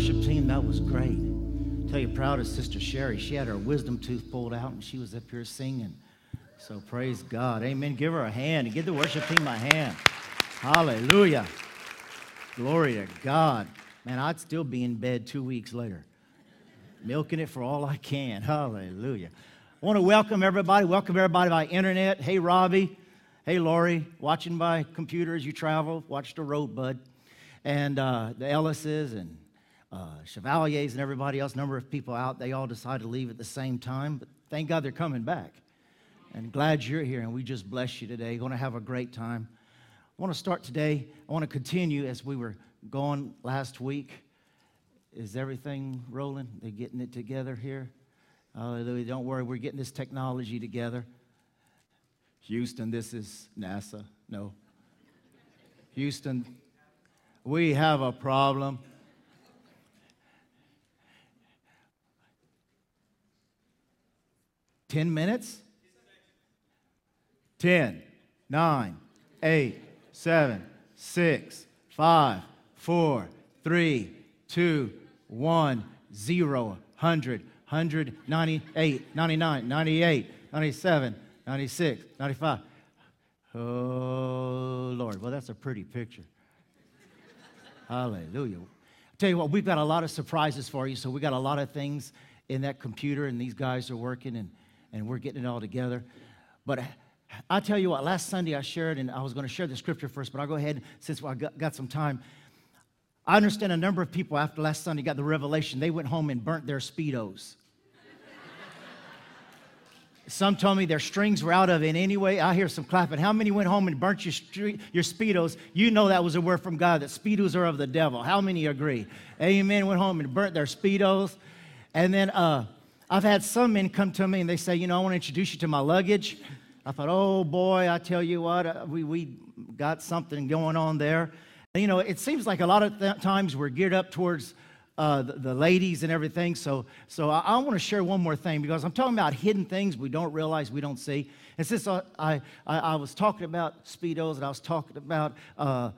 worship team, that was great. tell you, proud of Sister Sherry. She had her wisdom tooth pulled out and she was up here singing. So praise God. Amen. Give her a hand and give the worship team a hand. Hallelujah. Glory to God. Man, I'd still be in bed two weeks later, milking it for all I can. Hallelujah. I want to welcome everybody. Welcome everybody by internet. Hey, Robbie. Hey, Lori. Watching by computer as you travel. Watch the road, bud. And uh, the Ellises and uh, Chevaliers and everybody else, number of people out, they all decided to leave at the same time. But thank God they're coming back. And glad you're here, and we just bless you today. Going to have a great time. I want to start today. I want to continue as we were going last week. Is everything rolling? They're getting it together here? Hallelujah. Don't worry, we're getting this technology together. Houston, this is NASA. No. Houston, we have a problem. Ten minutes? Ten, nine, eight, seven, six, five, four, three, two, one, zero, hundred, hundred, ninety-eight, ninety-nine, ninety-eight, ninety-seven, ninety-six, ninety-five. Oh, Lord. Well, that's a pretty picture. Hallelujah. Tell you what, we've got a lot of surprises for you. So we got a lot of things in that computer, and these guys are working, and, and we're getting it all together. But I tell you what, last Sunday I shared, and I was going to share the scripture first, but I'll go ahead since I got, some time. I understand a number of people after last Sunday got the revelation, they went home and burnt their Speedos. Some told me their strings were out of it anyway. I hear some clapping. How many went home and burnt your, street, your Speedos? You know that was a word from God that Speedos are of the devil. How many agree? Amen. Went home and burnt their Speedos. And then uh, I've had some men come to me and they say, You know, I want to introduce you to my luggage. I thought, oh boy, I tell you what, uh, we, we got something going on there. And, you know, it seems like a lot of th- times we're geared up towards uh, the, the, ladies and everything. So, so I, I want to share one more thing because I'm talking about hidden things we don't realize, we don't see. And since I, I, I was talking about Speedos and I was talking about uh,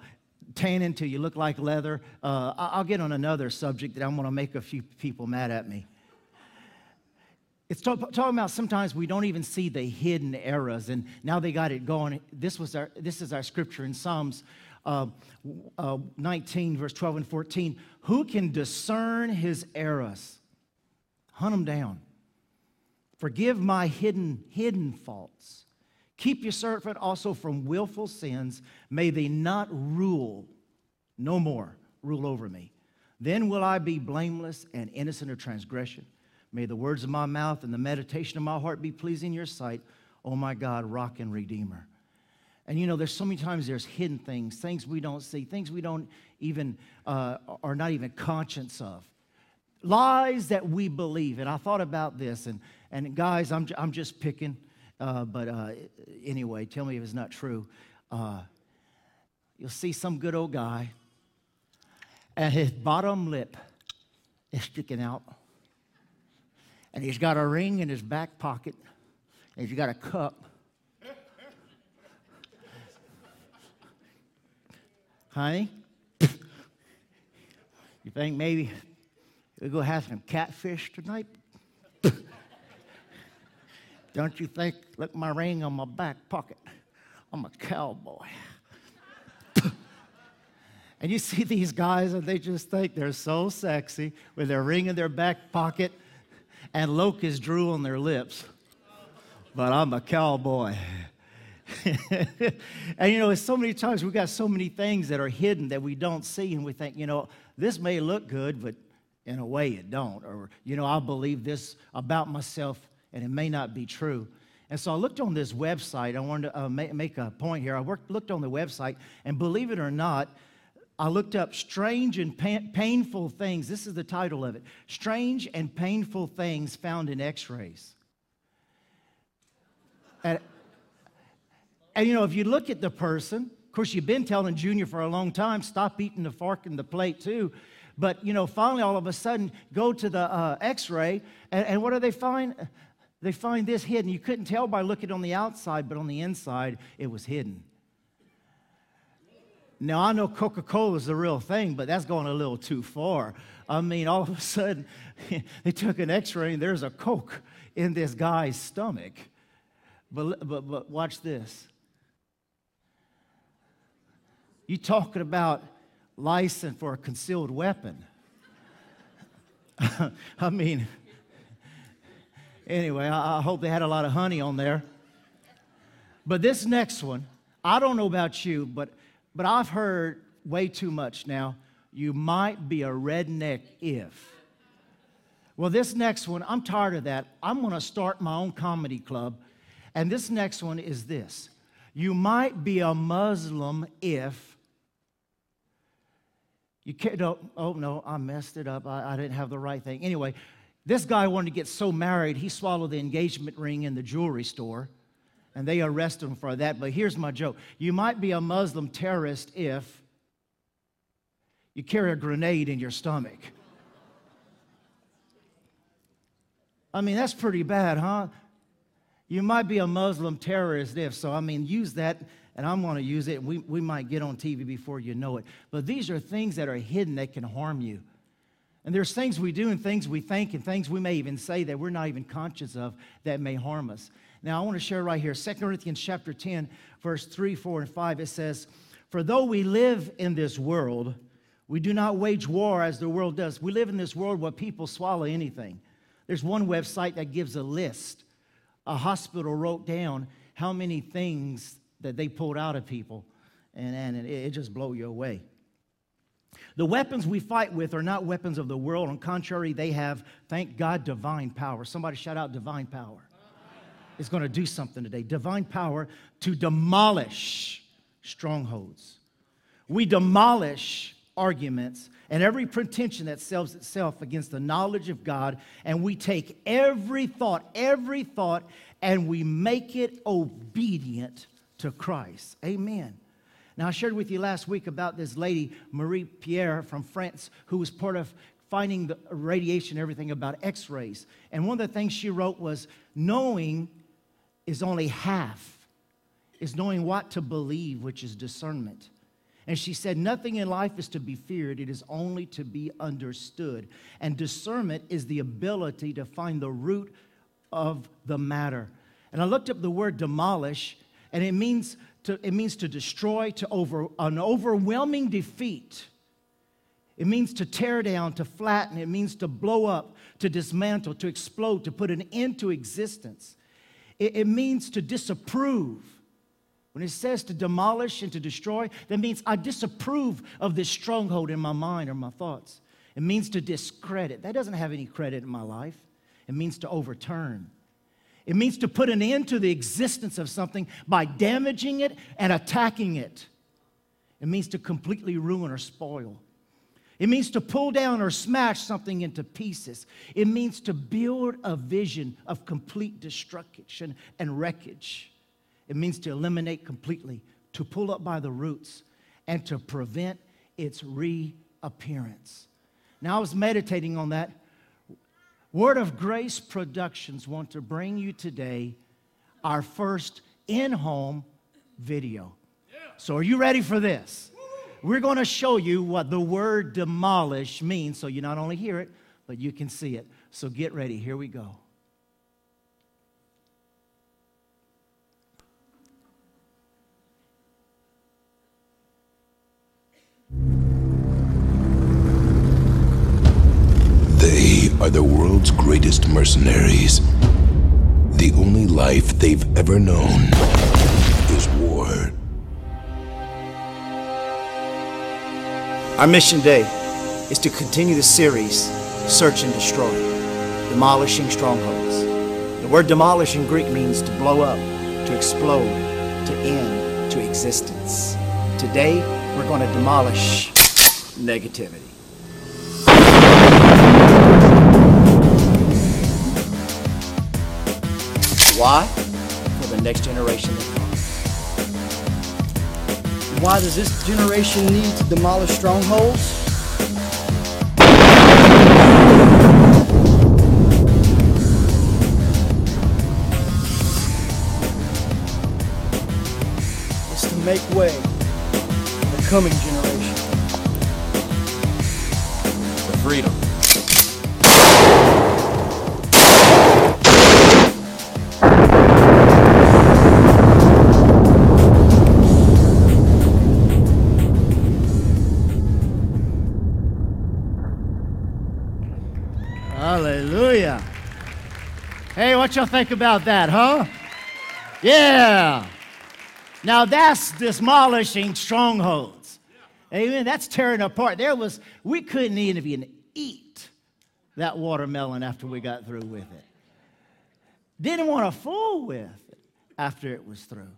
tan until you look like leather, uh, I'll get on another subject that I'm going to make a few people mad at me. It's talk, talking about sometimes we don't even see the hidden errors, and now they got it going. This, was our, this is our scripture in Psalms uh, uh, 19, verse 12 and 14. Who can discern his errors? Hunt them down. Forgive my hidden, hidden faults. Keep your servant also from willful sins. May they not rule, no more rule over me. Then will I be blameless and innocent of transgression. May the words of my mouth and the meditation of my heart be pleasing in your sight, oh my God, rock and redeemer. And you know, there's so many times there's hidden things, things we don't see, things we don't even, uh, are not even conscious of. Lies that we believe. And I thought about this, and, and guys, I'm, I'm just picking, uh, but uh, anyway, tell me if it's not true. Uh, you'll see some good old guy, and his bottom lip is sticking out and he's got a ring in his back pocket, and he's got a cup. Honey, you think maybe we'll go have some catfish tonight? Don't you think? Look, my ring on my back pocket. I'm a cowboy. and you see these guys, and they just think they're so sexy with their ring in their back pocket and locusts drool on their lips. But I'm a cowboy. and you know, so many times we've got so many things that are hidden that we don't see, and we think, you know, this may look good, but in a way it don't. Or, you know, I believe this about myself, and it may not be true. And so I looked on this website. I wanted to uh, make a point here. I worked, looked on the website, and believe it or not, I looked up strange and painful things. This is the title of it Strange and Painful Things Found in X rays. And, and, you know, if you look at the person, of course, you've been telling Junior for a long time, stop eating the fork and the plate too. But, you know, finally, all of a sudden, go to the uh, x ray, and, and what do they find? They find this hidden. You couldn't tell by looking on the outside, but on the inside, it was hidden. Now, I know Coca Cola is the real thing, but that's going a little too far. I mean, all of a sudden, they took an x ray and there's a Coke in this guy's stomach. But, but, but watch this. You talking about license for a concealed weapon. I mean, anyway, I, I hope they had a lot of honey on there. But this next one, I don't know about you, but but I've heard way too much now. You might be a redneck if. Well, this next one, I'm tired of that. I'm going to start my own comedy club. And this next one is this You might be a Muslim if. You can't, no, oh no, I messed it up. I, I didn't have the right thing. Anyway, this guy wanted to get so married, he swallowed the engagement ring in the jewelry store and they arrested him for that. But here's my joke you might be a Muslim terrorist if you carry a grenade in your stomach. I mean, that's pretty bad, huh? You might be a Muslim terrorist if, so I mean, use that, and I'm going to use it, and we, we might get on TV before you know it. But these are things that are hidden that can harm you. And there's things we do and things we think and things we may even say that we're not even conscious of that may harm us. Now, I want to share right here 2 Corinthians chapter 10, verse 3, 4, and 5. It says, For though we live in this world, we do not wage war as the world does. We live in this world where people swallow anything. There's one website that gives a list. A hospital wrote down how many things that they pulled out of people, and, and it, it just blow you away. The weapons we fight with are not weapons of the world. On contrary, they have, thank God, divine power. Somebody shout out divine power is going to do something today divine power to demolish strongholds. We demolish arguments and every pretension that sells itself against the knowledge of God, and we take every thought, every thought, and we make it obedient to Christ. Amen. Now, I shared with you last week about this lady, Marie Pierre from France, who was part of finding the radiation, everything about x rays. And one of the things she wrote was knowing is only half, is knowing what to believe, which is discernment. And she said, Nothing in life is to be feared, it is only to be understood. And discernment is the ability to find the root of the matter. And I looked up the word demolish, and it means to, it means to destroy, to over, an overwhelming defeat. It means to tear down, to flatten. It means to blow up, to dismantle, to explode, to put an end to existence. It, it means to disapprove. When it says to demolish and to destroy, that means I disapprove of this stronghold in my mind or my thoughts. It means to discredit. That doesn't have any credit in my life. It means to overturn. It means to put an end to the existence of something by damaging it and attacking it. It means to completely ruin or spoil. It means to pull down or smash something into pieces. It means to build a vision of complete destruction and wreckage. It means to eliminate completely, to pull up by the roots, and to prevent its reappearance. Now, I was meditating on that. Word of Grace Productions want to bring you today our first in home video. So, are you ready for this? We're going to show you what the word demolish means so you not only hear it, but you can see it. So get ready. Here we go. They are the world's greatest mercenaries. The only life they've ever known Our mission today is to continue the series Search and Destroy, Demolishing Strongholds. The word demolish in Greek means to blow up, to explode, to end, to existence. Today, we're going to demolish negativity. Why? For the next generation why does this generation need to demolish strongholds? It's to make way for the coming generation. For freedom. Y'all think about that, huh? Yeah. Now that's demolishing strongholds. Amen. That's tearing apart. There was, we couldn't even eat that watermelon after we got through with it. Didn't want to fool with it after it was through.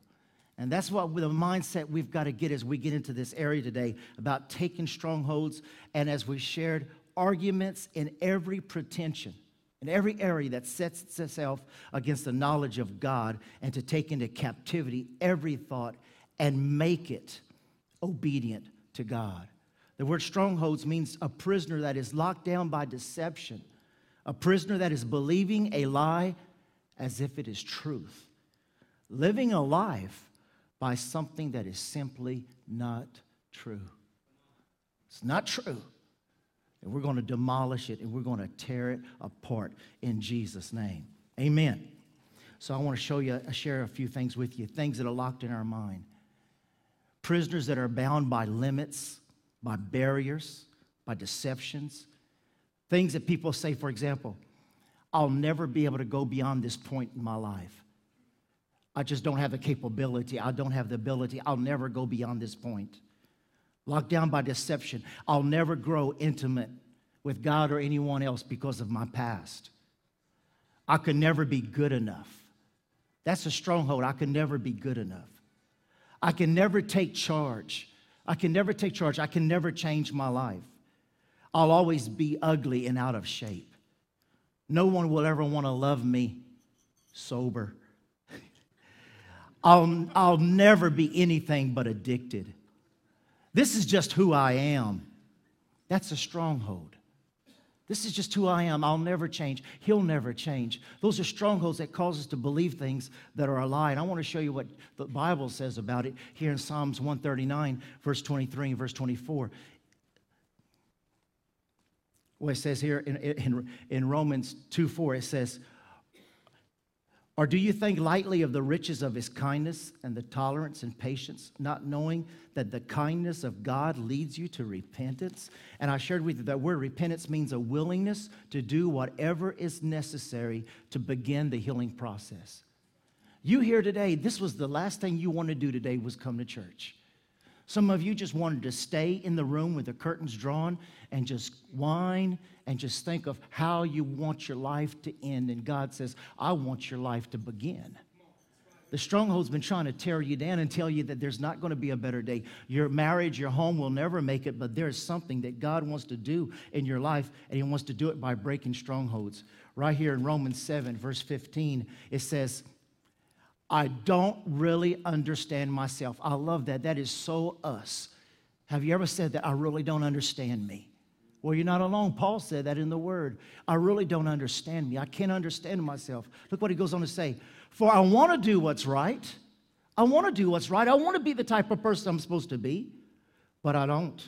And that's what the mindset we've got to get as we get into this area today about taking strongholds. And as we shared, arguments in every pretension, in every area that sets itself against the knowledge of God, and to take into captivity every thought and make it obedient to God. The word strongholds means a prisoner that is locked down by deception, a prisoner that is believing a lie as if it is truth, living a life by something that is simply not true. It's not true. And we're going to demolish it and we're going to tear it apart in Jesus' name. Amen. So I want to show you, share a few things with you, things that are locked in our mind. Prisoners that are bound by limits, by barriers, by deceptions. Things that people say, for example, I'll never be able to go beyond this point in my life. I just don't have the capability. I don't have the ability. I'll never go beyond this point locked down by deception. I'll never grow intimate with God or anyone else because of my past. I could never be good enough. That's a stronghold. I can never be good enough. I can never take charge. I can never take charge. I can never change my life. I'll always be ugly and out of shape. No one will ever want to love me sober. I'll, I'll never be anything but addicted. This is just who I am. That's a stronghold. This is just who I am. I'll never change. He'll never change. Those are strongholds that cause us to believe things that are a lie. And I want to show you what the Bible says about it here in Psalms 139, verse 23 and verse 24. What it says here in, in, in Romans 2 4, it says, or do you think lightly of the riches of his kindness and the tolerance and patience, not knowing that the kindness of God leads you to repentance? And I shared with you that word repentance means a willingness to do whatever is necessary to begin the healing process. You here today, this was the last thing you wanted to do today was come to church. Some of you just wanted to stay in the room with the curtains drawn and just whine and just think of how you want your life to end. And God says, I want your life to begin. The stronghold's been trying to tear you down and tell you that there's not going to be a better day. Your marriage, your home will never make it, but there's something that God wants to do in your life, and He wants to do it by breaking strongholds. Right here in Romans 7, verse 15, it says, I don't really understand myself. I love that. That is so us. Have you ever said that? I really don't understand me. Well, you're not alone. Paul said that in the Word. I really don't understand me. I can't understand myself. Look what he goes on to say. For I want to do what's right. I want to do what's right. I want to be the type of person I'm supposed to be, but I don't.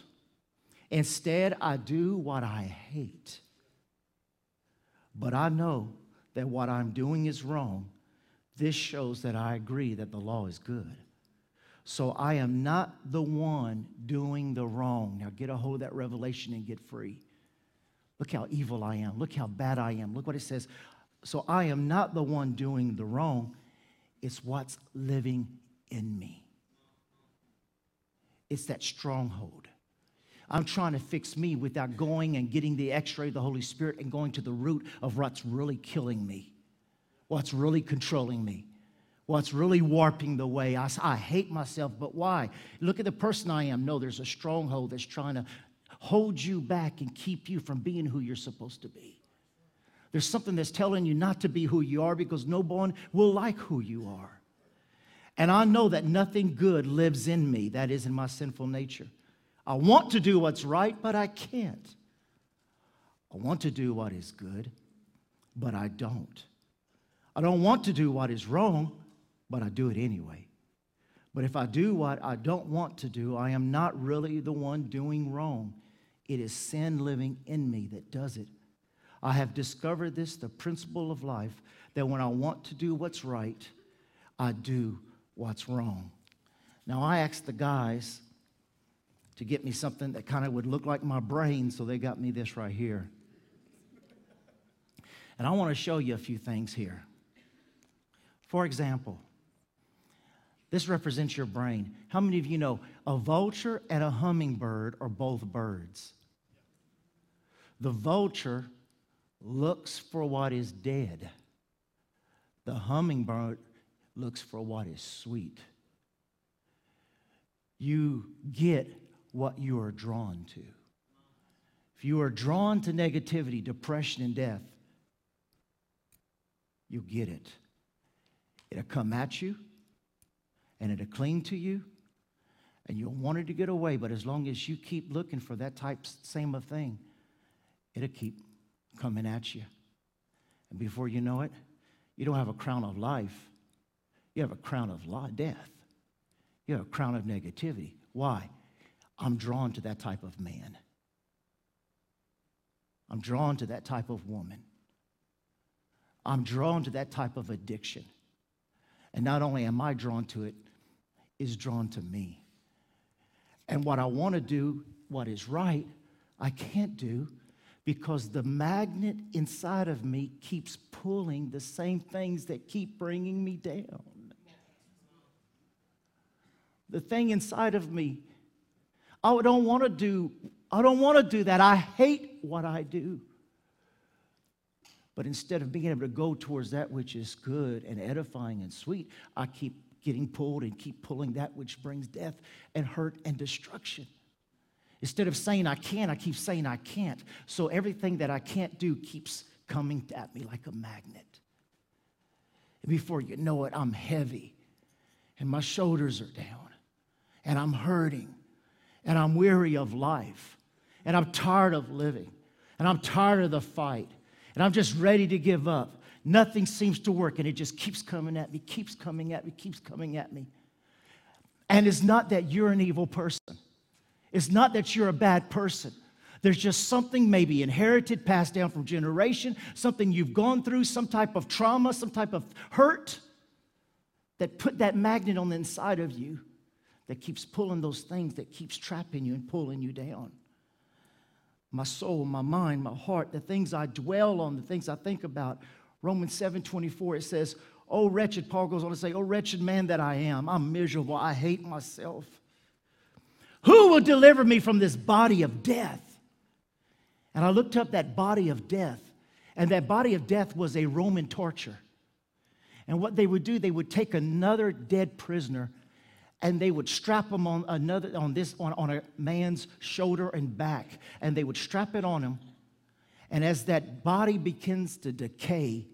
Instead, I do what I hate. But I know that what I'm doing is wrong this shows that I agree that the law is good. So I am not the one doing the wrong. Now get a hold of that revelation and get free. Look how evil I am. Look how bad I am. Look what it says. So I am not the one doing the wrong, it's what's living in me. It's that stronghold. I'm trying to fix me without going and getting the x ray of the Holy Spirit and going to the root of what's really killing me what's really controlling me, what's really warping the way. I, I hate myself, but why? Look at the person I am. No, there's a stronghold that's trying to hold you back and keep you from being who you're supposed to be. There's something that's telling you not to be who you are because no one will like who you are. And I know that nothing good lives in me, that is in my sinful nature. I want to do what's right, but I can't. I want to do what is good, but I don't. I don't want to do what is wrong, but I do it anyway. But if I do what I don't want to do, I am not really the one doing wrong. It is sin living in me that does it. I have discovered this, the principle of life, that when I want to do what's right, I do what's wrong. Now, I asked the guys to get me something that kind of would look like my brain, so they got me this right here. And I want to show you a few things here. For example, this represents your brain. How many of you know a vulture and a hummingbird are both birds? The vulture looks for what is dead, the hummingbird looks for what is sweet. You get what you are drawn to. If you are drawn to negativity, depression, and death, you'll get it. It'll come at you and it'll cling to you and you'll want it to get away. But as long as you keep looking for that type, same of thing, it'll keep coming at you. And before you know it, you don't have a crown of life, you have a crown of law, death. You have a crown of negativity. Why? I'm drawn to that type of man. I'm drawn to that type of woman. I'm drawn to that type of addiction. And not only am I drawn to it, is drawn to me. And what I want to do, what is right, I can't do because the magnet inside of me keeps pulling the same things that keep bringing me down. The thing inside of me I don't want to do, I don't want to do that. I hate what I do. But instead of being able to go towards that which is good and edifying and sweet, I keep getting pulled and keep pulling that which brings death and hurt and destruction. Instead of saying I can, I keep saying I can't. So everything that I can't do keeps coming at me like a magnet. And before you know it, I'm heavy and my shoulders are down and I'm hurting and I'm weary of life, and I'm tired of living, and I'm tired of the fight, and I'm just ready to give up. Nothing seems to work, and it just keeps coming at me, keeps coming at me, keeps coming at me. And it's not that you're an evil person, it's not that you're a bad person. There's just something maybe inherited, passed down from generation, something you've gone through, some type of trauma, some type of hurt that put that magnet on the inside of you that keeps pulling those things that keeps trapping you and pulling you down. My soul, my mind, my heart, the things I dwell on, the things I think about. Romans 7 24, it says, Oh, wretched, Paul goes on to say, Oh, wretched man that I am. I'm miserable. I hate myself. Who will deliver me from this body of death? And I looked up that body of death, and that body of death was a Roman torture. And what they would do, they would take another dead prisoner and they would strap them on another on this on, on a man's shoulder and back and they would strap it on him. And as that body begins to decay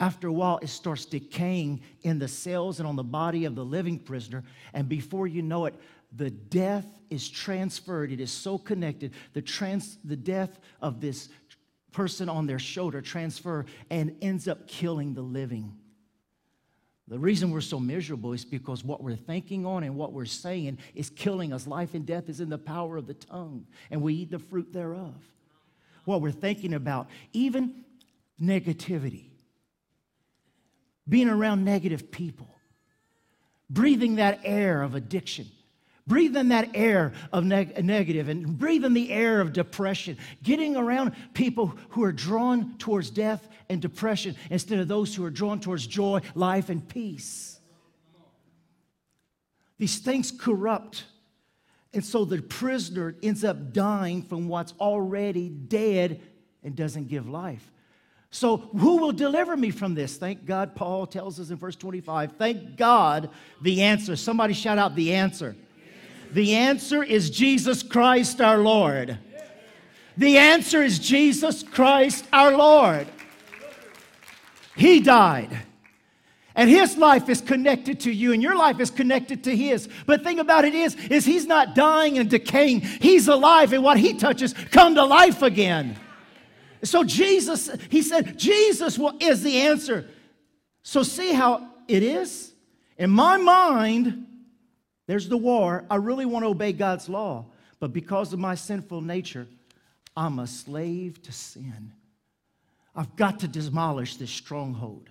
after a while it starts decaying in the cells and on the body of the living prisoner. And before you know it the death is transferred. It is so connected. The trans the death of this person on their shoulder transfer and ends up killing the living the reason we're so miserable is because what we're thinking on and what we're saying is killing us. Life and death is in the power of the tongue, and we eat the fruit thereof. What we're thinking about, even negativity, being around negative people, breathing that air of addiction, Breathe in that air of neg- negative and breathe in the air of depression. Getting around people who are drawn towards death and depression instead of those who are drawn towards joy, life, and peace. These things corrupt. And so the prisoner ends up dying from what's already dead and doesn't give life. So, who will deliver me from this? Thank God, Paul tells us in verse 25. Thank God, the answer. Somebody shout out the answer. The answer is Jesus Christ our Lord. The answer is Jesus Christ our Lord. He died. And his life is connected to you, and your life is connected to his. But the thing about it is, is he's not dying and decaying. He's alive, and what he touches come to life again. So Jesus, he said, Jesus is the answer. So see how it is? In my mind, There's the war. I really want to obey God's law, but because of my sinful nature, I'm a slave to sin. I've got to demolish this stronghold.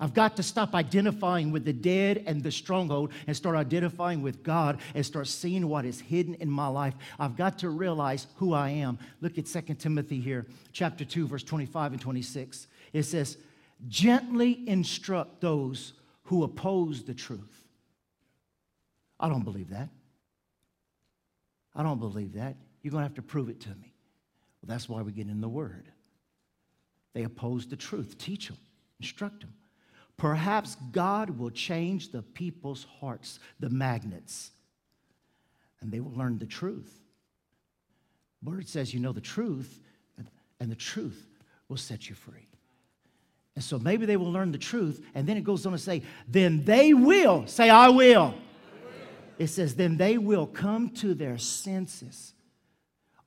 I've got to stop identifying with the dead and the stronghold and start identifying with God and start seeing what is hidden in my life. I've got to realize who I am. Look at 2 Timothy here, chapter 2, verse 25 and 26. It says, Gently instruct those who oppose the truth. I don't believe that. I don't believe that. You're going to have to prove it to me. Well, that's why we get in the Word. They oppose the truth. Teach them, instruct them. Perhaps God will change the people's hearts, the magnets, and they will learn the truth. Word says you know the truth, and the truth will set you free. And so maybe they will learn the truth, and then it goes on to say, then they will, say, I will. It says, then they will come to their senses.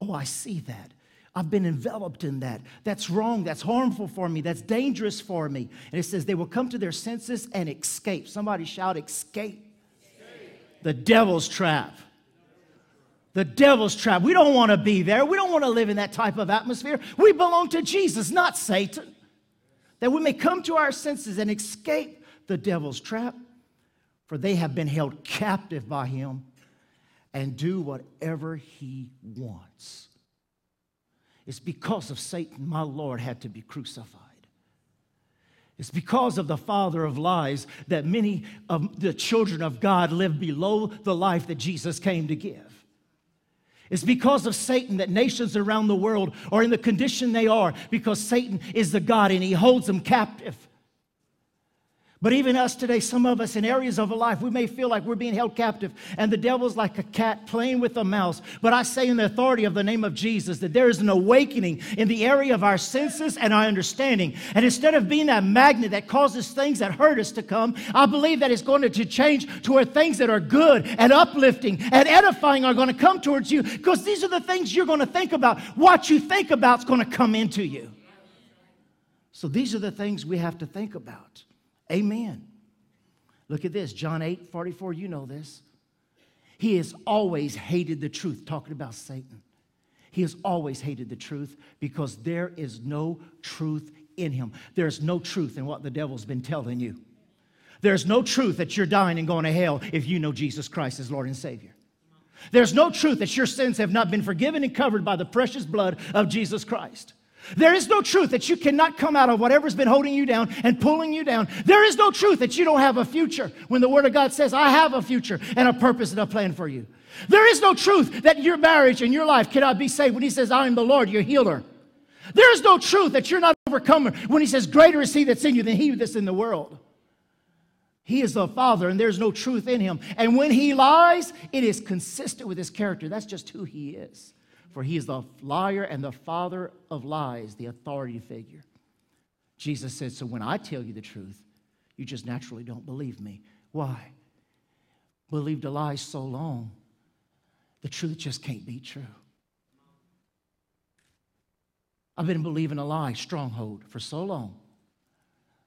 Oh, I see that. I've been enveloped in that. That's wrong. That's harmful for me. That's dangerous for me. And it says they will come to their senses and escape. Somebody shout, escape. escape. The devil's trap. The devil's trap. We don't want to be there. We don't want to live in that type of atmosphere. We belong to Jesus, not Satan. That we may come to our senses and escape the devil's trap, for they have been held captive by him and do whatever he wants. It's because of Satan, my Lord had to be crucified. It's because of the father of lies that many of the children of God live below the life that Jesus came to give. It's because of Satan that nations around the world are in the condition they are because Satan is the God and he holds them captive. But even us today, some of us in areas of our life, we may feel like we're being held captive and the devil's like a cat playing with a mouse. But I say in the authority of the name of Jesus that there is an awakening in the area of our senses and our understanding. And instead of being that magnet that causes things that hurt us to come, I believe that it's going to change to where things that are good and uplifting and edifying are going to come towards you because these are the things you're going to think about. What you think about is going to come into you. So these are the things we have to think about. Amen. Look at this John 8 44, you know this. He has always hated the truth, talking about Satan. He has always hated the truth because there is no truth in him. There's no truth in what the devil's been telling you. There's no truth that you're dying and going to hell if you know Jesus Christ as Lord and Savior. There's no truth that your sins have not been forgiven and covered by the precious blood of Jesus Christ. There is no truth that you cannot come out of whatever's been holding you down and pulling you down. There is no truth that you don't have a future when the Word of God says, I have a future and a purpose and a plan for you. There is no truth that your marriage and your life cannot be saved when He says, I am the Lord, your healer. There is no truth that you're not overcomer when He says, Greater is He that's in you than He that's in the world. He is the Father, and there's no truth in Him. And when He lies, it is consistent with His character. That's just who He is for he is the liar and the father of lies, the authority figure. Jesus said, So when I tell you the truth, you just naturally don't believe me. Why? Believed a lie so long, the truth just can't be true. I've been believing a lie, stronghold, for so long.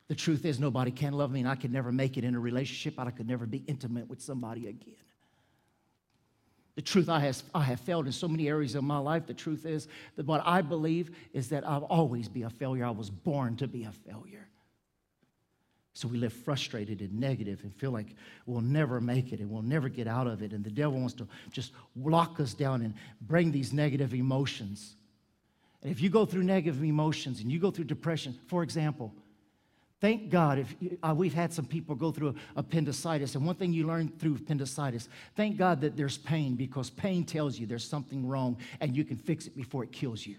The truth is, nobody can love me, and I could never make it in a relationship. I could never be intimate with somebody again. The truth I, has, I have failed in so many areas of my life. The truth is that what I believe is that I'll always be a failure. I was born to be a failure. So we live frustrated and negative and feel like we'll never make it and we'll never get out of it. And the devil wants to just lock us down and bring these negative emotions. And if you go through negative emotions and you go through depression, for example, Thank God if uh, we've had some people go through appendicitis, and one thing you learn through appendicitis, thank God that there's pain because pain tells you there's something wrong and you can fix it before it kills you.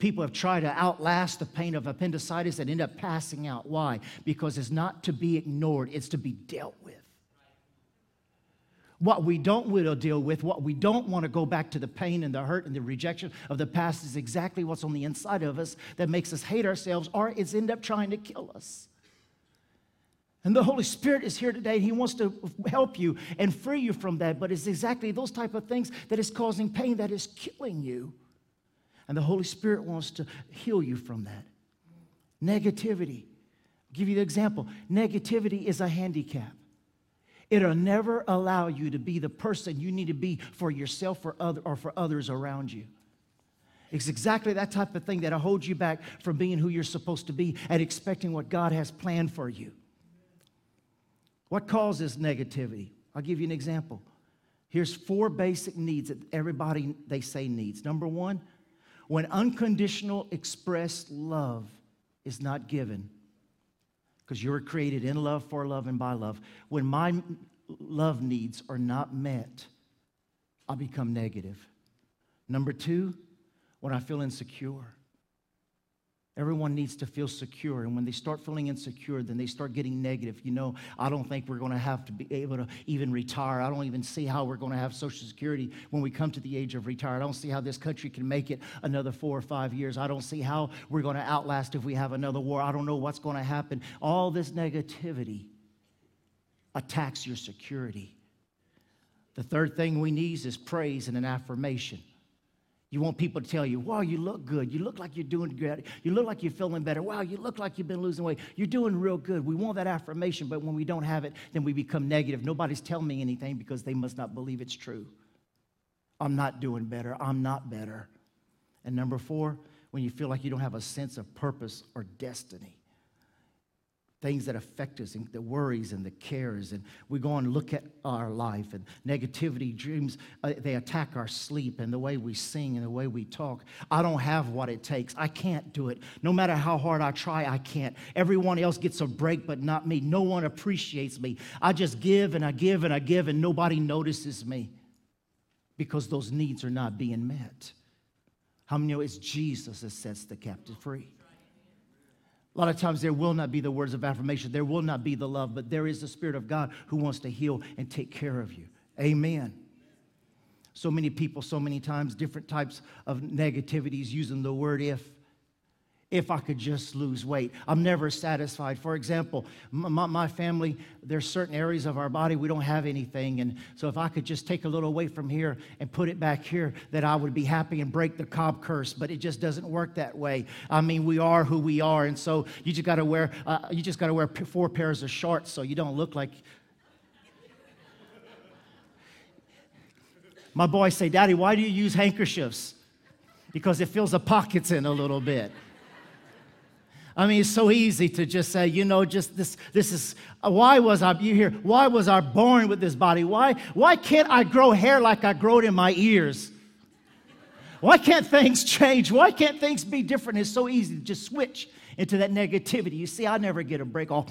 People have tried to outlast the pain of appendicitis and end up passing out. Why? Because it's not to be ignored, it's to be dealt with what we don't want to deal with, what we don't want to go back to the pain and the hurt and the rejection of the past is exactly what's on the inside of us that makes us hate ourselves or it's end up trying to kill us. And the Holy Spirit is here today. He wants to help you and free you from that. But it's exactly those type of things that is causing pain that is killing you. And the Holy Spirit wants to heal you from that. Negativity. I'll give you the example. Negativity is a handicap. It'll never allow you to be the person you need to be for yourself or, other, or for others around you. It's exactly that type of thing that'll hold you back from being who you're supposed to be and expecting what God has planned for you. What causes negativity? I'll give you an example. Here's four basic needs that everybody they say needs. Number one, when unconditional expressed love is not given, because you were created in love, for love, and by love. When my love needs are not met, I become negative. Number two, when I feel insecure. Everyone needs to feel secure. And when they start feeling insecure, then they start getting negative. You know, I don't think we're going to have to be able to even retire. I don't even see how we're going to have Social Security when we come to the age of retire. I don't see how this country can make it another four or five years. I don't see how we're going to outlast if we have another war. I don't know what's going to happen. All this negativity attacks your security. The third thing we need is praise and an affirmation. You want people to tell you, wow, you look good. You look like you're doing good. You look like you're feeling better. Wow, you look like you've been losing weight. You're doing real good. We want that affirmation, but when we don't have it, then we become negative. Nobody's telling me anything because they must not believe it's true. I'm not doing better. I'm not better. And number four, when you feel like you don't have a sense of purpose or destiny things that affect us and the worries and the cares. And we go and look at our life and negativity dreams uh, they attack our sleep and the way we sing and the way we talk. I don't have what it takes. I can't do it. No matter how hard i try i can't. Everyone else gets a break but not me. No one appreciates me. I just give and i give and i give and nobody notices me because those needs are not being met. How many know it's jesus that sets the captive free a lot of times there will not be the words of affirmation, there will not be the love, but there is the Spirit of God who wants to heal and take care of you. Amen. So many people, so many times, different types of negativities using the word if if I could just lose weight. I'm never satisfied. For example, my, my, family, there's certain areas of our body we don't have anything. And so if I could just take a little weight from here and put it back here, that I would be happy and break the Cobb curse. But it just doesn't work that way. I mean, we are who we are. And so you just got to wear, uh, you just got to wear four pairs of shorts so you don't look like. My boys say, Daddy, why do you use handkerchiefs? Because it fills the pockets in a little bit. I mean, it's so easy to just say, you know, just this, this is, why was I, you hear, why was I born with this body? Why, why can't I grow hair like I grow it in my ears? Why can't things change? Why can't things be different? It's so easy to just switch into that negativity. You see, I never get a break. Oh,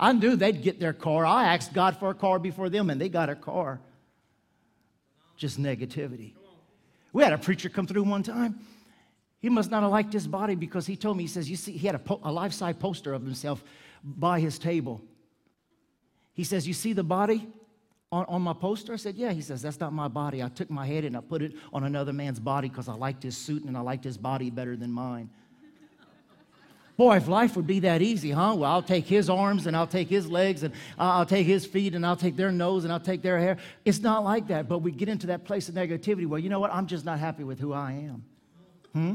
I knew they'd get their car. I asked God for a car before them, and they got a car. Just negativity. We had a preacher come through one time. He must not have liked his body because he told me, he says, You see, he had a, po- a life size poster of himself by his table. He says, You see the body on, on my poster? I said, Yeah. He says, That's not my body. I took my head and I put it on another man's body because I liked his suit and I liked his body better than mine. Boy, if life would be that easy, huh? Well, I'll take his arms and I'll take his legs and I'll take his feet and I'll take their nose and I'll take their hair. It's not like that, but we get into that place of negativity where, you know what? I'm just not happy with who I am. Hmm?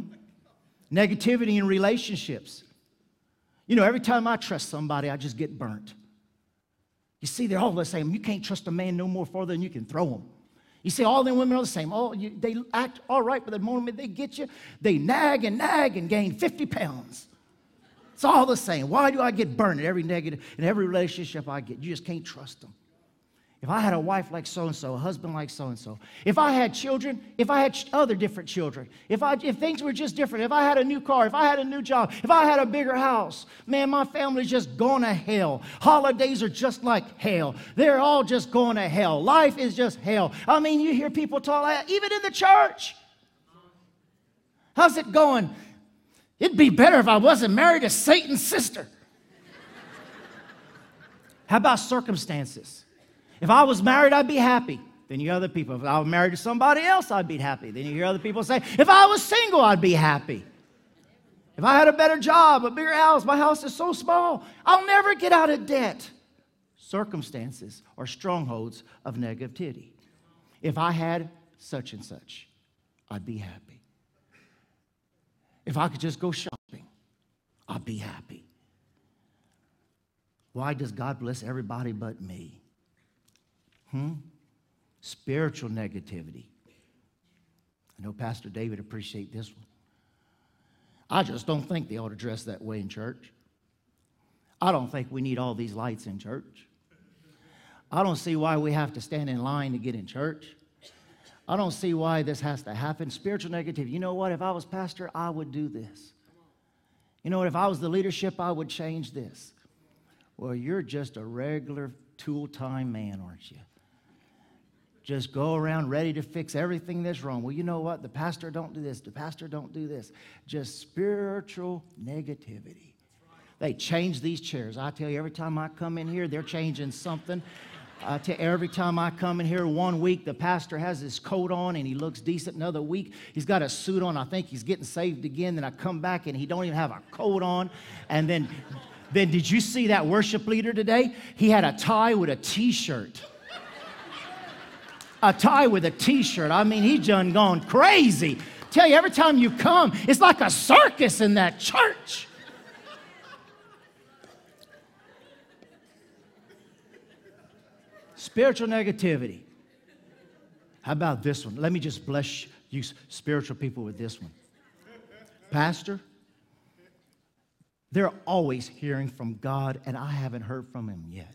Negativity in relationships. You know, every time I trust somebody, I just get burnt. You see, they're all the same. You can't trust a man no more further than you can throw him. You see, all the women are the same. All you, they act all right, but the moment they get you, they nag and nag and gain 50 pounds. It's all the same. Why do I get burned in every negative, in every relationship I get? You just can't trust them. If I had a wife like so and so, a husband like so and so, if I had children, if I had other different children, if, I, if things were just different, if I had a new car, if I had a new job, if I had a bigger house, man, my family's just going to hell. Holidays are just like hell. They're all just going to hell. Life is just hell. I mean, you hear people talk even in the church. How's it going? It'd be better if I wasn't married to Satan's sister. How about circumstances? If I was married, I'd be happy. Then you hear other people. If I was married to somebody else, I'd be happy. Then you hear other people say, if I was single, I'd be happy. If I had a better job, a bigger house, my house is so small, I'll never get out of debt. Circumstances are strongholds of negativity. If I had such and such, I'd be happy. If I could just go shopping, I'd be happy. Why does God bless everybody but me? Hmm? Spiritual negativity. I know Pastor David appreciate this one. I just don't think they ought to dress that way in church. I don't think we need all these lights in church. I don't see why we have to stand in line to get in church. I don't see why this has to happen. Spiritual negativity. You know what? If I was pastor, I would do this. You know what? If I was the leadership, I would change this. Well, you're just a regular tool time man, aren't you? Just go around ready to fix everything that's wrong. Well, you know what? The pastor don't do this. The pastor don't do this. Just spiritual negativity. They change these chairs. I tell you, every time I come in here, they're changing something. Tell you, every time I come in here, one week the pastor has his coat on and he looks decent. Another week he's got a suit on. I think he's getting saved again. Then I come back and he don't even have a coat on. And then, then did you see that worship leader today? He had a tie with a T-shirt. A tie with a T-shirt. I mean, he's done gone crazy. Tell you, every time you come, it's like a circus in that church. Spiritual negativity. How about this one? Let me just bless you, spiritual people, with this one. Pastor, they're always hearing from God, and I haven't heard from Him yet.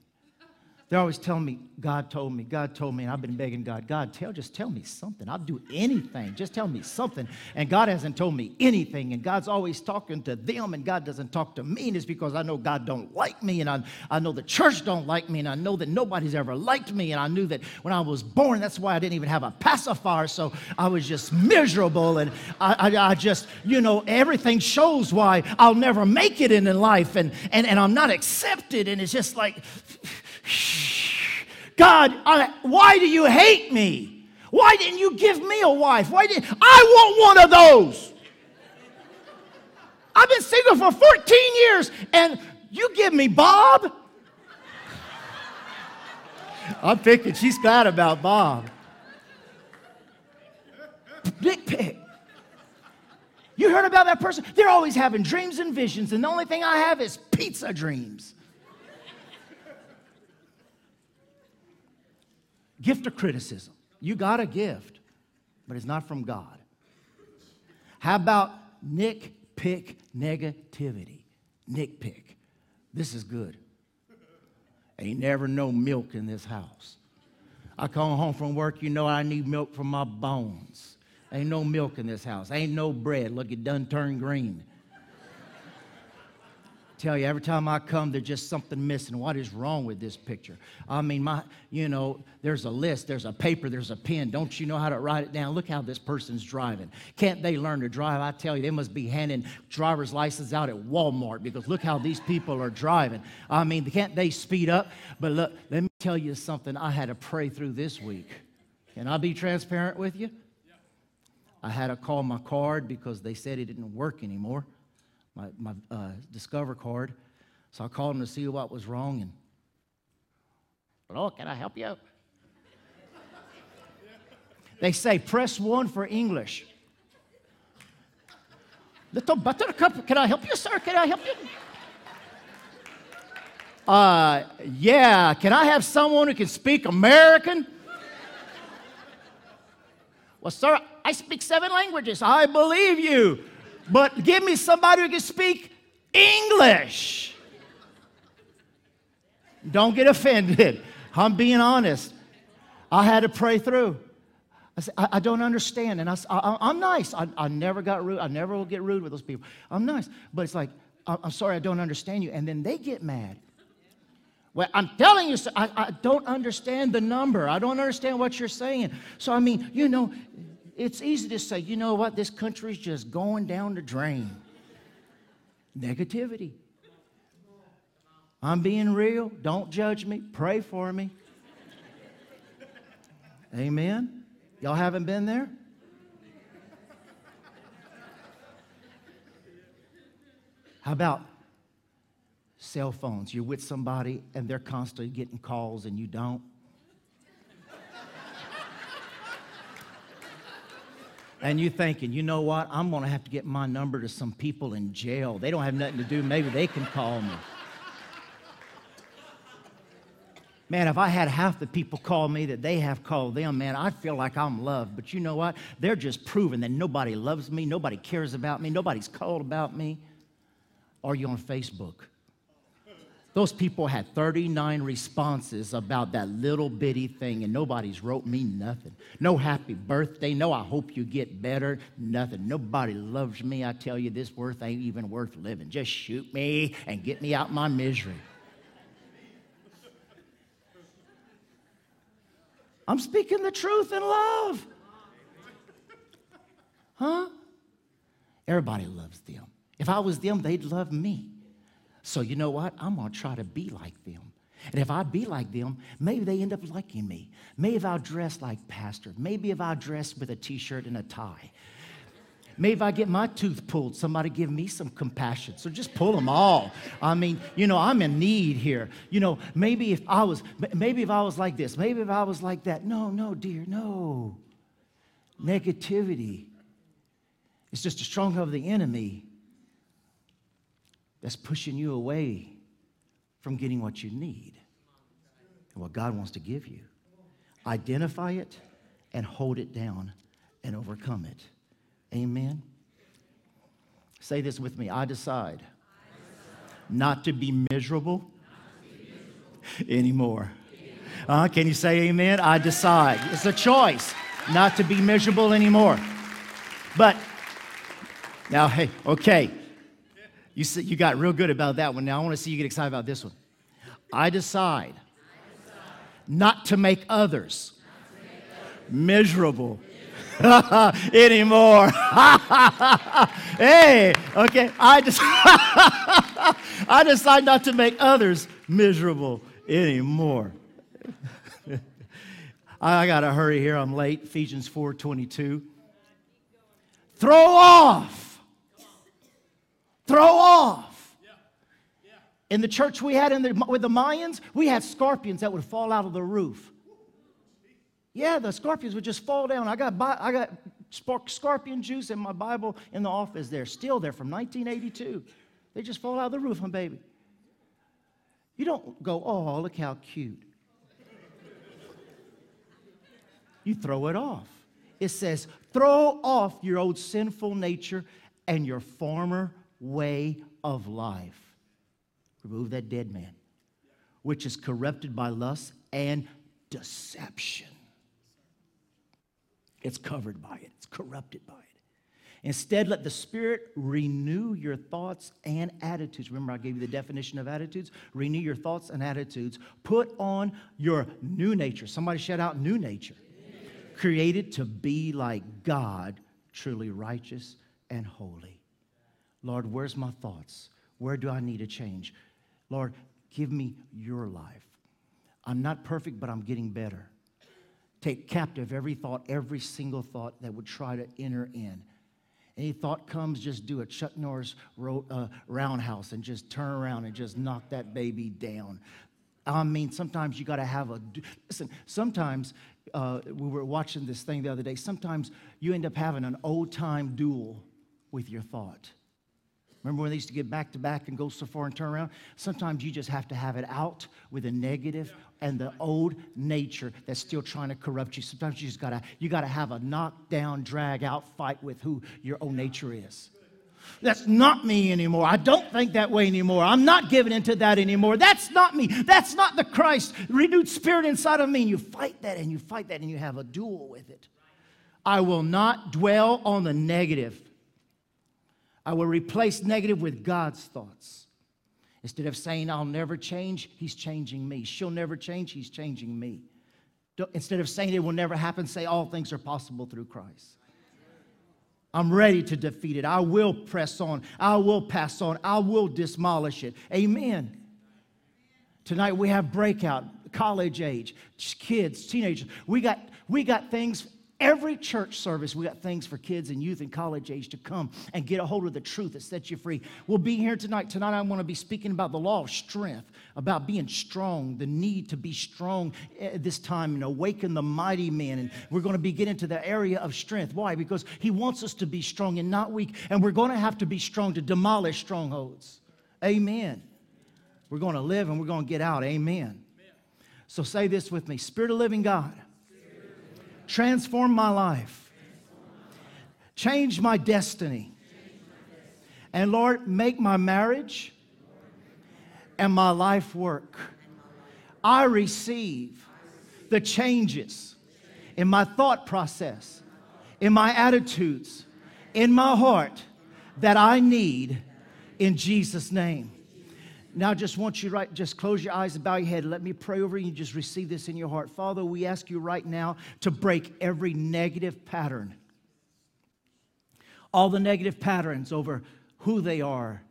They're always telling me, God told me, God told me, and I've been begging God, God, tell, just tell me something. I'll do anything. Just tell me something. And God hasn't told me anything. And God's always talking to them, and God doesn't talk to me. And it's because I know God don't like me, and I, I know the church don't like me, and I know that nobody's ever liked me. And I knew that when I was born, that's why I didn't even have a pacifier. So I was just miserable. And I, I, I just, you know, everything shows why I'll never make it in life. And, and, and I'm not accepted. And it's just like, God, I, why do you hate me? Why didn't you give me a wife? Why did I want one of those? I've been single for 14 years and you give me Bob? I'm thinking she's glad about Bob. Dick pic. You heard about that person? They're always having dreams and visions, and the only thing I have is pizza dreams. Gift of criticism. You got a gift, but it's not from God. How about nitpick negativity? Nitpick. This is good. Ain't never no milk in this house. I come home from work, you know I need milk for my bones. Ain't no milk in this house. Ain't no bread. Look, it done turned green tell you every time I come, there's just something missing. What is wrong with this picture? I mean, my, you know, there's a list, there's a paper, there's a pen. Don't you know how to write it down? Look how this person's driving. Can't they learn to drive? I tell you, they must be handing driver's license out at Walmart because look how these people are driving. I mean, can't they speed up? But look, let me tell you something I had to pray through this week. Can I be transparent with you? I had to call my card because they said it didn't work anymore my, my uh, Discover card. So I called him to see what was wrong. And, hello, can I help you? they say, press one for English. Little buttercup, can I help you, sir? Can I help you? Uh, yeah, can I have someone who can speak American? well, sir, I speak seven languages. I believe you. But give me somebody who can speak English. Don't get offended. I'm being honest. I had to pray through. I said, I, I don't understand. And I, I, am nice. I, I never got rude. I never will get rude with those people. I'm nice. But it's like, I'm sorry, I don't understand you. And then they get mad. Well, I'm telling you, I, I don't understand the number. I don't understand what you're saying. So, I mean, you know, it's easy to say, you know what, this country's just going down the drain. Negativity. I'm being real. Don't judge me. Pray for me. Amen. Y'all haven't been there? How about cell phones? You're with somebody and they're constantly getting calls and you don't. And you thinking, you know what? I'm going to have to get my number to some people in jail. They don't have nothing to do. Maybe they can call me. Man, if I had half the people call me that they have called them, man, I'd feel like I'm loved. But you know what? They're just proving that nobody loves me, nobody cares about me, nobody's called about me. Are you on Facebook? Those people had 39 responses about that little bitty thing, and nobody's wrote me nothing. No happy birthday, no I hope you get better, nothing. Nobody loves me. I tell you, this worth ain't even worth living. Just shoot me and get me out my misery. I'm speaking the truth in love. Huh? Everybody loves them. If I was them, they'd love me. So you know what? I'm going to try to be like them. And if I be like them, maybe they end up liking me. Maybe if I dress like pastor. Maybe if I dress with a t-shirt and a tie. Maybe if I get my tooth pulled, somebody give me some compassion. So just pull them all. I mean, you know, I'm in need here. You know, maybe if I was, maybe if I was like this, maybe if I was like that. No, no, dear, no. Negativity. It's just a stronghold of the enemy that's pushing you away from getting what you need and what God wants to give you. Identify it and hold it down and overcome it. Amen. Say this with me I decide, not to be miserable, anymore. Uh, can you say amen? I decide. It's a choice not to be miserable anymore. But now, hey, okay. You, see, you got real good about that one. Now I want to see you get excited about this one. I decide, not to make others, miserable anymore. hey, okay. I just I decide not to make others miserable anymore. I gotta hurry here. I'm late. Ephesians 4:22. Throw off throw off. In the church we had in the, with the Mayans, we had scorpions that would fall out of the roof. Yeah, the scorpions would just fall down. I got, I got scorpion juice in my Bible in the office there, still there from 1982. They just fall out of the roof, my baby. You don't go, oh, look how cute. You throw it off. It says, throw off your old sinful nature and your former way of life. Remove that dead man, which is corrupted by lust and deception. It's covered by it, it's corrupted by it. Instead, let the Spirit renew your thoughts and attitudes. Remember, I gave you the definition of attitudes. Renew your thoughts and attitudes. Put on your new nature. Somebody shout out new nature. Created to be like God, truly righteous and holy. Lord, where's my thoughts? Where do I need to change? Lord, give me your life. I'm not perfect, but I'm getting better. Take captive every thought, every single thought that would try to enter in. Any thought comes, just do a Chuck Norris ro- uh, roundhouse and just turn around and just knock that baby down. I mean, sometimes you got to have a. Listen, sometimes uh, we were watching this thing the other day. Sometimes you end up having an old time duel with your thought. Remember when they used to get back to back and go so far and turn around? Sometimes you just have to have it out with the negative and the old nature that's still trying to corrupt you. Sometimes you just gotta you gotta have a knockdown, drag out fight with who your own nature is. That's not me anymore. I don't think that way anymore. I'm not giving into that anymore. That's not me. That's not the Christ renewed spirit inside of me. And you fight that and you fight that and you have a duel with it. I will not dwell on the negative. I will replace negative with God's thoughts. Instead of saying, I'll never change, He's changing me. She'll never change, He's changing me. Instead of saying it will never happen, say, All things are possible through Christ. I'm ready to defeat it. I will press on. I will pass on. I will demolish it. Amen. Tonight we have breakout, college age, kids, teenagers. We got, we got things Every church service, we got things for kids and youth and college age to come and get a hold of the truth that sets you free. We'll be here tonight. Tonight, I want to be speaking about the law of strength, about being strong, the need to be strong at this time and awaken the mighty men. And we're going to be getting to the area of strength. Why? Because He wants us to be strong and not weak. And we're going to have to be strong to demolish strongholds. Amen. We're going to live and we're going to get out. Amen. So say this with me Spirit of living God, transform my life, change my destiny. And Lord, make my marriage and my life work. I receive the changes in my thought process, in my attitudes, in my heart that I need in Jesus' name. Now, I just want you right, just close your eyes and bow your head. Let me pray over you. Just receive this in your heart. Father, we ask you right now to break every negative pattern, all the negative patterns over who they are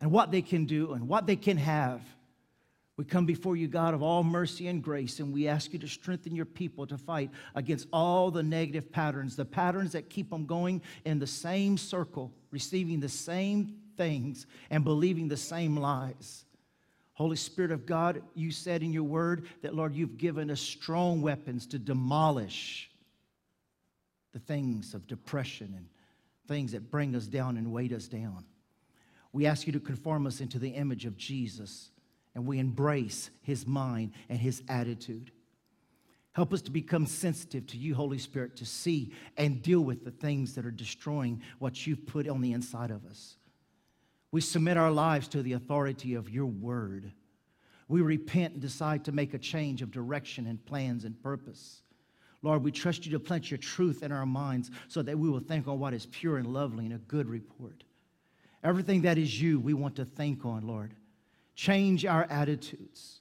and what they can do and what they can have. We come before you, God of all mercy and grace, and we ask you to strengthen your people to fight against all the negative patterns, the patterns that keep them going in the same circle, receiving the same things and believing the same lies. Holy Spirit of God, you said in your word that, Lord, you've given us strong weapons to demolish the things of depression and things that bring us down and weight us down. We ask you to conform us into the image of Jesus, and we embrace his mind and his attitude. Help us to become sensitive to you, Holy Spirit, to see and deal with the things that are destroying what you've put on the inside of us. We submit our lives to the authority of your word. We repent and decide to make a change of direction and plans and purpose. Lord, we trust you to plant your truth in our minds so that we will think on what is pure and lovely and a good report. Everything that is you, we want to think on, Lord. Change our attitudes.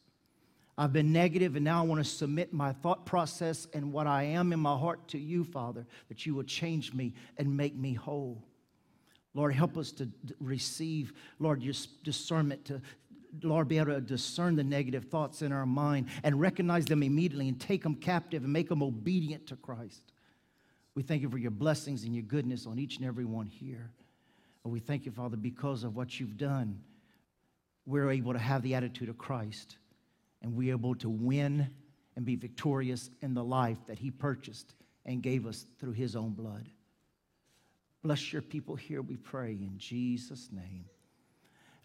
I've been negative, and now I want to submit my thought process and what I am in my heart to you, Father, that you will change me and make me whole. Lord, help us to receive, Lord, your discernment to, Lord, be able to discern the negative thoughts in our mind and recognize them immediately and take them captive and make them obedient to Christ. We thank you for your blessings and your goodness on each and every one here. And we thank you, Father, because of what you've done, we're able to have the attitude of Christ and we're able to win and be victorious in the life that he purchased and gave us through his own blood. Bless your people here, we pray, in Jesus' name.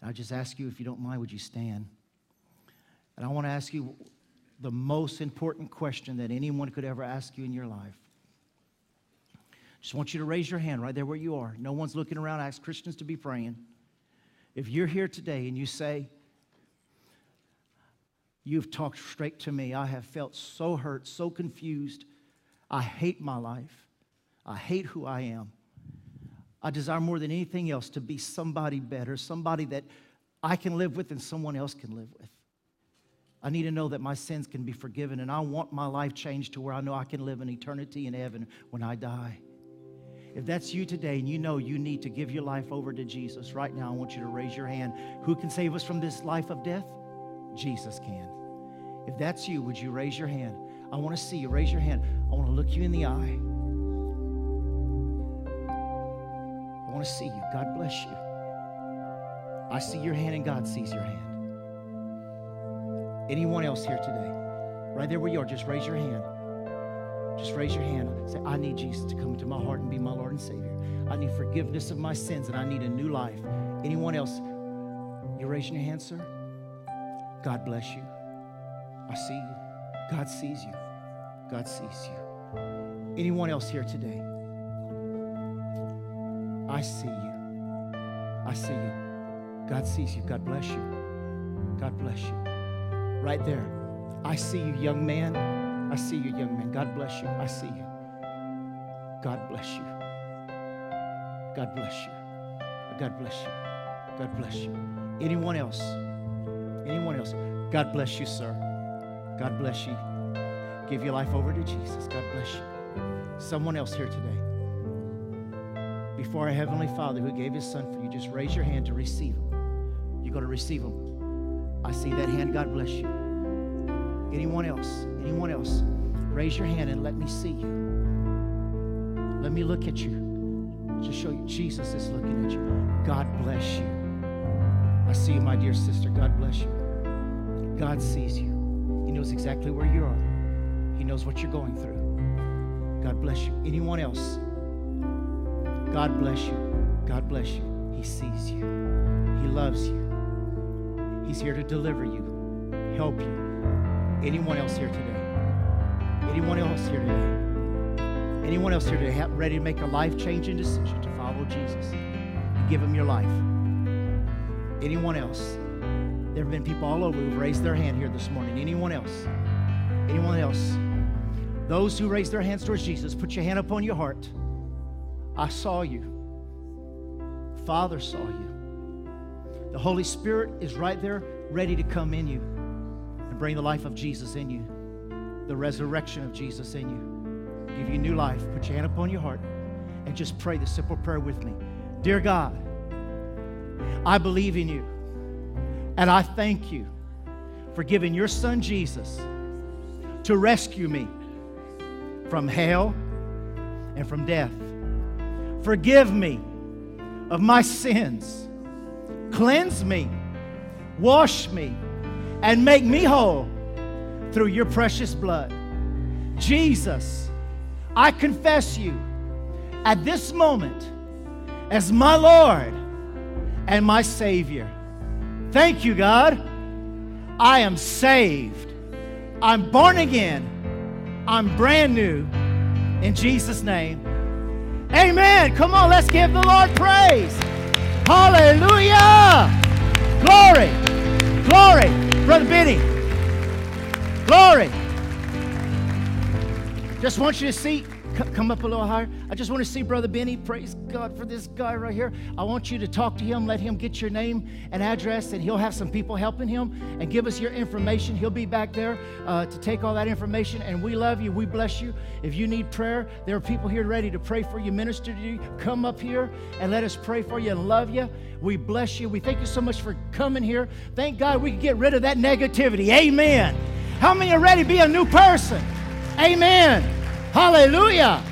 And I just ask you, if you don't mind, would you stand? And I want to ask you the most important question that anyone could ever ask you in your life. Just want you to raise your hand right there where you are. No one's looking around. I ask Christians to be praying. If you're here today and you say, You've talked straight to me, I have felt so hurt, so confused. I hate my life. I hate who I am. I desire more than anything else to be somebody better, somebody that I can live with and someone else can live with. I need to know that my sins can be forgiven, and I want my life changed to where I know I can live in eternity in heaven when I die. If that's you today and you know you need to give your life over to Jesus, right now I want you to raise your hand. Who can save us from this life of death? Jesus can. If that's you, would you raise your hand? I want to see you. Raise your hand. I want to look you in the eye. Want to see you. God bless you. I see your hand and God sees your hand. Anyone else here today? Right there where you are, just raise your hand. Just raise your hand. Say, I need Jesus to come into my heart and be my Lord and Savior. I need forgiveness of my sins and I need a new life. Anyone else? You're raising your hand, sir? God bless you. I see you. God sees you. God sees you. Anyone else here today? I see you. I see you. God sees you. God bless you. God bless you. Right there. I see you, young man. I see you, young man. God bless you. I see you. God bless you. God bless you. God bless you. God bless you. Anyone else? Anyone else? God bless you, sir. God bless you. Give your life over to Jesus. God bless you. Someone else here today before our Heavenly Father who gave His Son for you, just raise your hand to receive Him. You're going to receive Him. I see that hand. God bless you. Anyone else? Anyone else? Raise your hand and let me see you. Let me look at you. Just show you Jesus is looking at you. God bless you. I see you, my dear sister. God bless you. God sees you. He knows exactly where you are. He knows what you're going through. God bless you. Anyone else? God bless you. God bless you. He sees you. He loves you. He's here to deliver you, help you, Anyone else here today? Anyone else here today? Anyone else here today ready to make a life changing decision to follow Jesus give him your life? Anyone else? There have been people all over who've raised their hand here this morning. Anyone else? Anyone else? Those who raised their hands towards Jesus, put your hand upon your heart. I saw you. Father saw you. The Holy Spirit is right there, ready to come in you and bring the life of Jesus in you, the resurrection of Jesus in you, give you new life. Put your hand upon your heart and just pray the simple prayer with me. Dear God, I believe in you. And I thank you for giving your son Jesus to rescue me from hell and from death. Forgive me of my sins. Cleanse me, wash me, and make me whole through your precious blood. Jesus, I confess you at this moment as my Lord and my Savior. Thank you, God. I am saved. I'm born again. I'm brand new. In Jesus' name. Amen. Come on, let's give the Lord praise. Hallelujah. Glory. Glory. Brother Benny. Glory. Just want you to see come up a little higher. I just want to see Brother Benny. Praise God for this guy right here. I want you to talk to him, let him get your name and address, and he'll have some people helping him and give us your information. He'll be back there uh, to take all that information. And we love you. We bless you. If you need prayer, there are people here ready to pray for you, minister to you. Come up here and let us pray for you and love you. We bless you. We thank you so much for coming here. Thank God we can get rid of that negativity. Amen. How many are ready to be a new person? Amen. Hallelujah.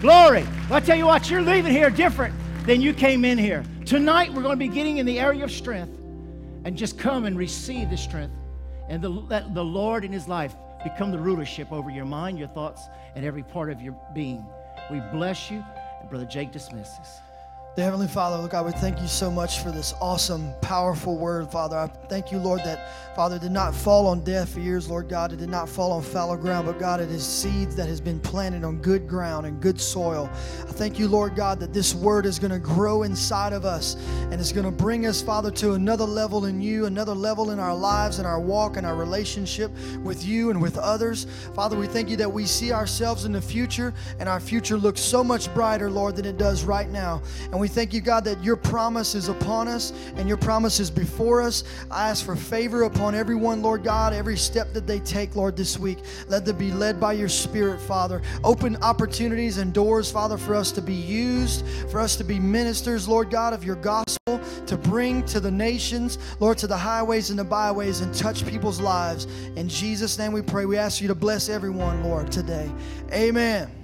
Glory. Well, I tell you what, you're leaving here different than you came in here. Tonight, we're going to be getting in the area of strength and just come and receive the strength and the, let the Lord in His life become the rulership over your mind, your thoughts, and every part of your being. We bless you. And Brother Jake dismisses. Dear Heavenly Father, Lord God, we thank you so much for this awesome, powerful word, Father. I thank you, Lord, that, Father, did not fall on deaf ears, Lord God. It did not fall on fallow ground, but God, it is seeds that has been planted on good ground and good soil. I thank you, Lord God, that this word is going to grow inside of us and it's going to bring us, Father, to another level in you, another level in our lives and our walk and our relationship with you and with others. Father, we thank you that we see ourselves in the future and our future looks so much brighter, Lord, than it does right now. And we thank you, God, that your promise is upon us and your promise is before us. I ask for favor upon everyone, Lord God, every step that they take, Lord, this week. Let them be led by your Spirit, Father. Open opportunities and doors, Father, for us to be used, for us to be ministers, Lord God, of your gospel, to bring to the nations, Lord, to the highways and the byways and touch people's lives. In Jesus' name we pray. We ask you to bless everyone, Lord, today. Amen.